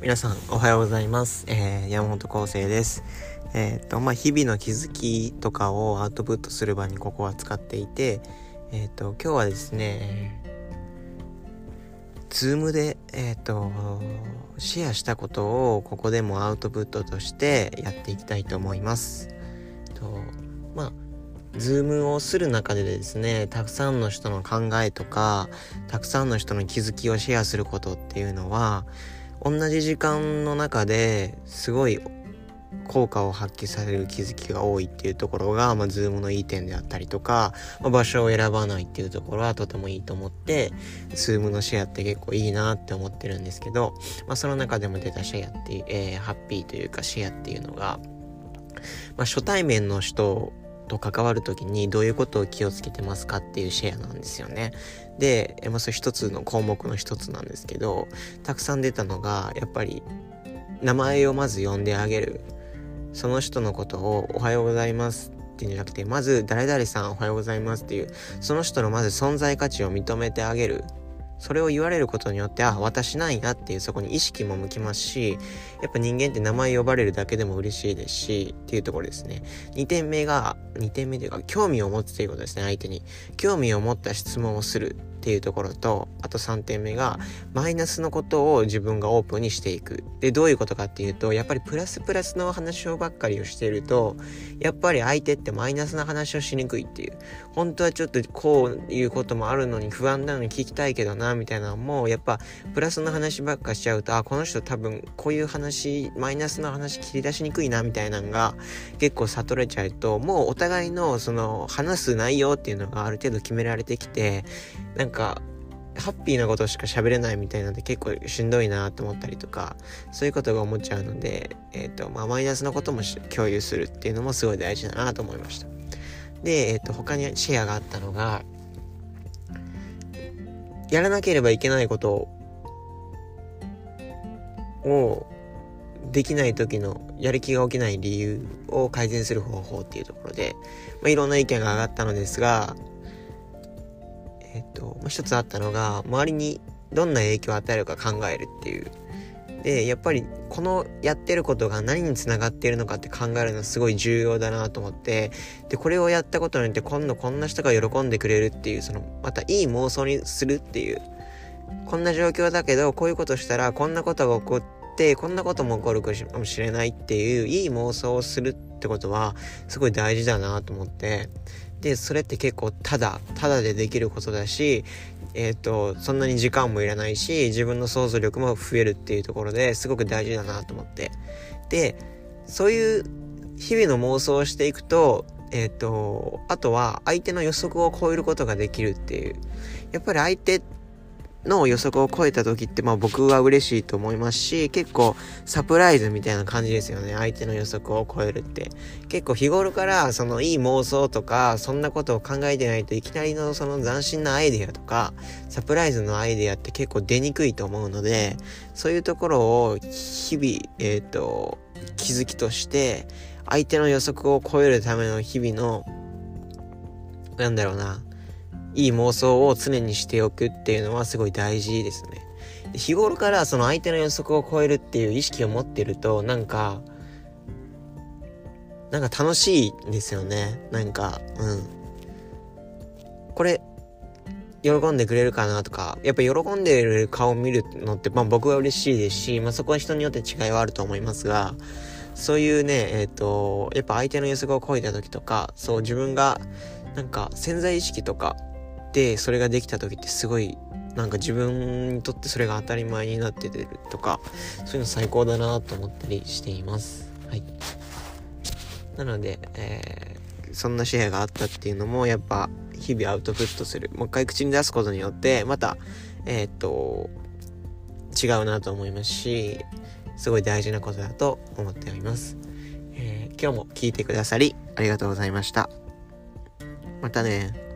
皆さんおはようございます。えー、山本康生です。えっ、と、まあ、日々の気づきとかをアウトプットする場にここは使っていて、えっ、と、今日はですね、 Zoom で、えっ、と、シェアしたことをここでもアウトプットとしてやっていきたいと思います。と、まあ、 Zoom をする中でですね、たくさんの人の考えとか、たくさんの人の気づきをシェアすることっていうのは、同じ時間の中ですごい効果を発揮される気づきが多いっていうところが、まあ、 Zoom のいい点であったりとか、まあ、場所を選ばないっていうところはとてもいいと思って、 Zoom のシェアって結構いいなって思ってるんですけど、まあ、その中でも出たシェアっていう、えー、ハッピーというかシェアっていうのが、まあ、初対面の人と関わる時にどういうことを気をつけてますかっていうシェアなんですよね。で、まあ、それ一つの項目の一つなんですけど、たくさん出たのが、やっぱり、名前をまず呼んであげる。その人のことをおはようございますっていうんじゃなくて、まず誰々さんおはようございますっていう、その人のまず存在価値を認めてあげる。それを言われることによって、あ、私なんやっていうそこに意識も向きますし、やっぱ人間って名前呼ばれるだけでも嬉しいですし、っていうところですね。2点目が、2点目というか、興味を持つということですね、相手に。興味を持った質問をする。っていうところと、あと3点目が、マイナスのことを自分がオープンにしていく。で、どういうことかっていうと、やっぱりプラスプラスの話をばっかりをしていると、やっぱり相手ってマイナスな話をしにくいっていう。本当はちょっとこういうこともあるのに不安なのに聞きたいけどな、みたいなのも、やっぱプラスの話ばっかしちゃうと、あ、この人多分こういう話、マイナスの話切り出しにくいな、みたいなのが結構悟れちゃうと、もうお互いのその話す内容っていうのがある程度決められてきて、なんかハッピーなことしか喋れないみたいなんで結構しんどいなと思ったりとかそういうことが思っちゃうので、え、ー、とまあ、マイナスのことも共有するっていうのもすごい大事だなと思いました。で、えっ、ー、と他にシェアがあったのがやらなければいけないことをできない時のやる気が起きない理由を改善する方法っていうところで、まあ、いろんな意見が上がったのですがえっと、一つあったのが、周りにどんな影響を与えるか考えるっていう。で、やっぱりこのやってることが何につながっているのかって考えるのすごい重要だなと思って、で、これをやったことによって今度こんな人が喜んでくれるっていう、その、またいい妄想にするっていう。こんな状況だけど、こういうことしたらこんなことが起こって、こんなことも起こるかもしれないっていう、いい妄想をするっってことは、すごい大事だなと思って、で、それって結構ただ、ただでできることだし、えっ、ー、と、そんなに時間もいらないし、自分の想像力も増えるっていうところですごく大事だなと思って。で、そういう日々の妄想をしていくと、えっ、ー、と、あとは相手の予測を超えることができるっていう。やっぱり相手の予測を超えた時って、まあ僕は嬉しいと思いますし、結構サプライズみたいな感じですよね。相手の予測を超えるって。結構日頃からそのいい妄想とか、そんなことを考えてないといきなりのその斬新なアイデアとか、サプライズのアイデアって結構出にくいと思うので、そういうところを日々、えっ、ー、と、気づきとして、相手の予測を超えるための日々の、なんだろうな、いい妄想を常にしておくっていうのはすごい大事ですね。で日頃からその相手の予測を超えるっていう意識を持ってると、なんか、なんか楽しいんですよね。なんか、うん。これ、喜んでくれるかなとか、やっぱ喜んでる顔を見るのって、まあ僕は嬉しいですし、まあそこは人によって違いはあると思いますが、そういうね、えっ、ー、と、やっぱ相手の予測を超えた時とか、そう自分が、なんか潜在意識とか、でそれができた時ってすごいなんか自分にとってそれが当たり前になっててるとかそういうの最高だなと思ったりしています。はい。なので、えー、そんなシェアがあったっていうのもやっぱ日々アウトプットする。もう一回口に出すことによってまたえー、っと違うなと思いますしすごい大事なことだと思っております、えー、今日も聞いてくださりありがとうございました。またね。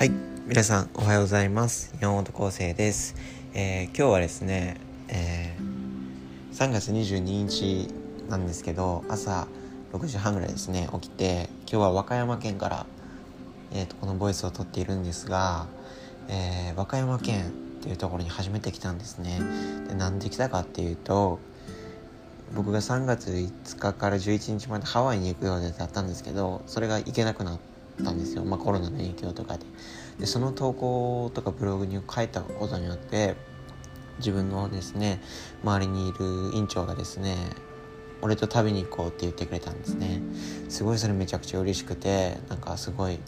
はい。皆さん、おはようございます。山本康生です。えー、今日はですね、えー、3月22日なんですけど、朝6時半ぐらいですね、起きて、今日は和歌山県からえーと、このボイスを撮っているんですが、えー、和歌山県っていうところに初めて来たんですねでなんで来たかっていうと僕が3月5日から11日までハワイに行くようだったんですけどそれが行けなくなったんですよ、まあ、コロナの影響とかで。でその投稿とかブログに書いたことによって自分のですね周りにいる院長がですね俺と食べに行こうって言ってくれたんですね。すごいそれめちゃくちゃ嬉しくてなんかすごい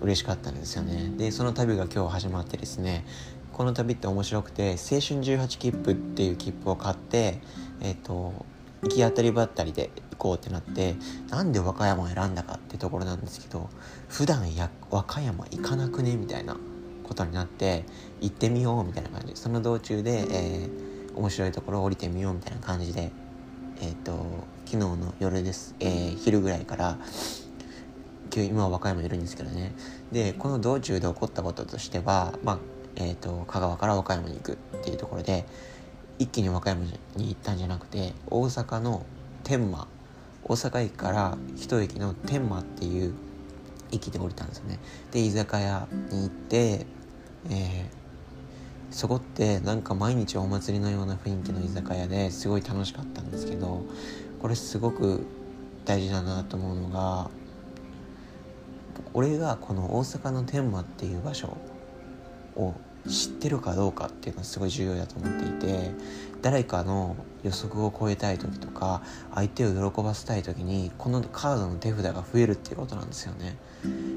嬉しかったんですよね。でその旅が今日始まってですねこの旅って面白くて青春18切符っていう切符を買ってえっ、ー、と行き当たりばったりでこうってなってなんで和歌山を選んだかってところなんですけど普段や和歌山行かなくねみたいなことになって行ってみようみたいな感じ。その道中で、えー、面白いところを降りてみようみたいな感じでえっ、ー、と昨日の夜です、えー、昼ぐらいから今は和歌山いるんですけどね。でこの道中で起こったこととしては、まあえーと、香川から和歌山に行くっていうところで一気に和歌山に行ったんじゃなくて大阪の天満大阪駅から一駅の天満っていう駅で降りたんですよね。で居酒屋に行って、えーそこってなんか毎日お祭りのような雰囲気の居酒屋ですごい楽しかったんですけどこれすごく大事だなと思うのが俺がこの大阪の天満っていう場所を知ってるかどうかっていうのはすごい重要だと思っていて誰かの予測を超えたい時とか相手を喜ばせたい時にこのカードの手札が増えるっていうことなんですよね。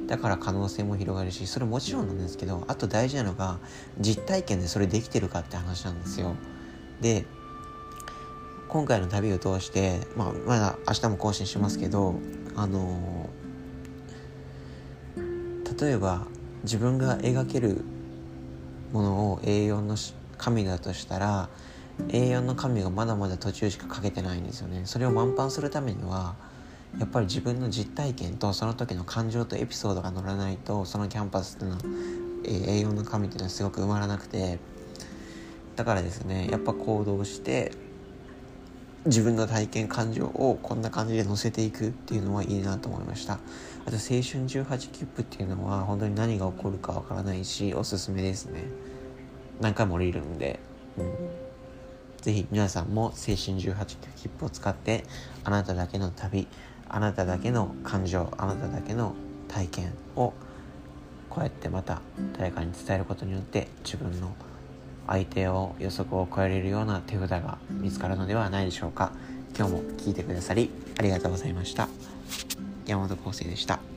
だから可能性も広がるしそれもちろんなんですけどあと大事なのが実体験でそれできてるかって話なんですよ。で今回の旅を通して、まあ、まだ明日も更新しますけどあの例えば自分が描けるものを A4 の紙だとしたら A4 の紙がまだまだ途中しか書けてないんですよね。それを満帆するためにはやっぱり自分の実体験とその時の感情とエピソードが乗らないとそのキャンパスっていうのは、え、A4 の紙っていうのはすごく埋まらなくてだからですねやっぱ行動して自分の体験感情をこんな感じで乗せていくっていうのはいいなと思いました。あと青春18切符っていうのは本当に何が起こるかわからないしおすすめですね。何回も降りるんで、うん、ぜひ皆さんも青春18切符を使ってあなただけの旅あなただけの感情あなただけの体験をこうやってまた誰かに伝えることによって自分の相手を予測を超えれるような手札が見つかるのではないでしょうか。今日も聞いてくださりありがとうございました。山本康生でした。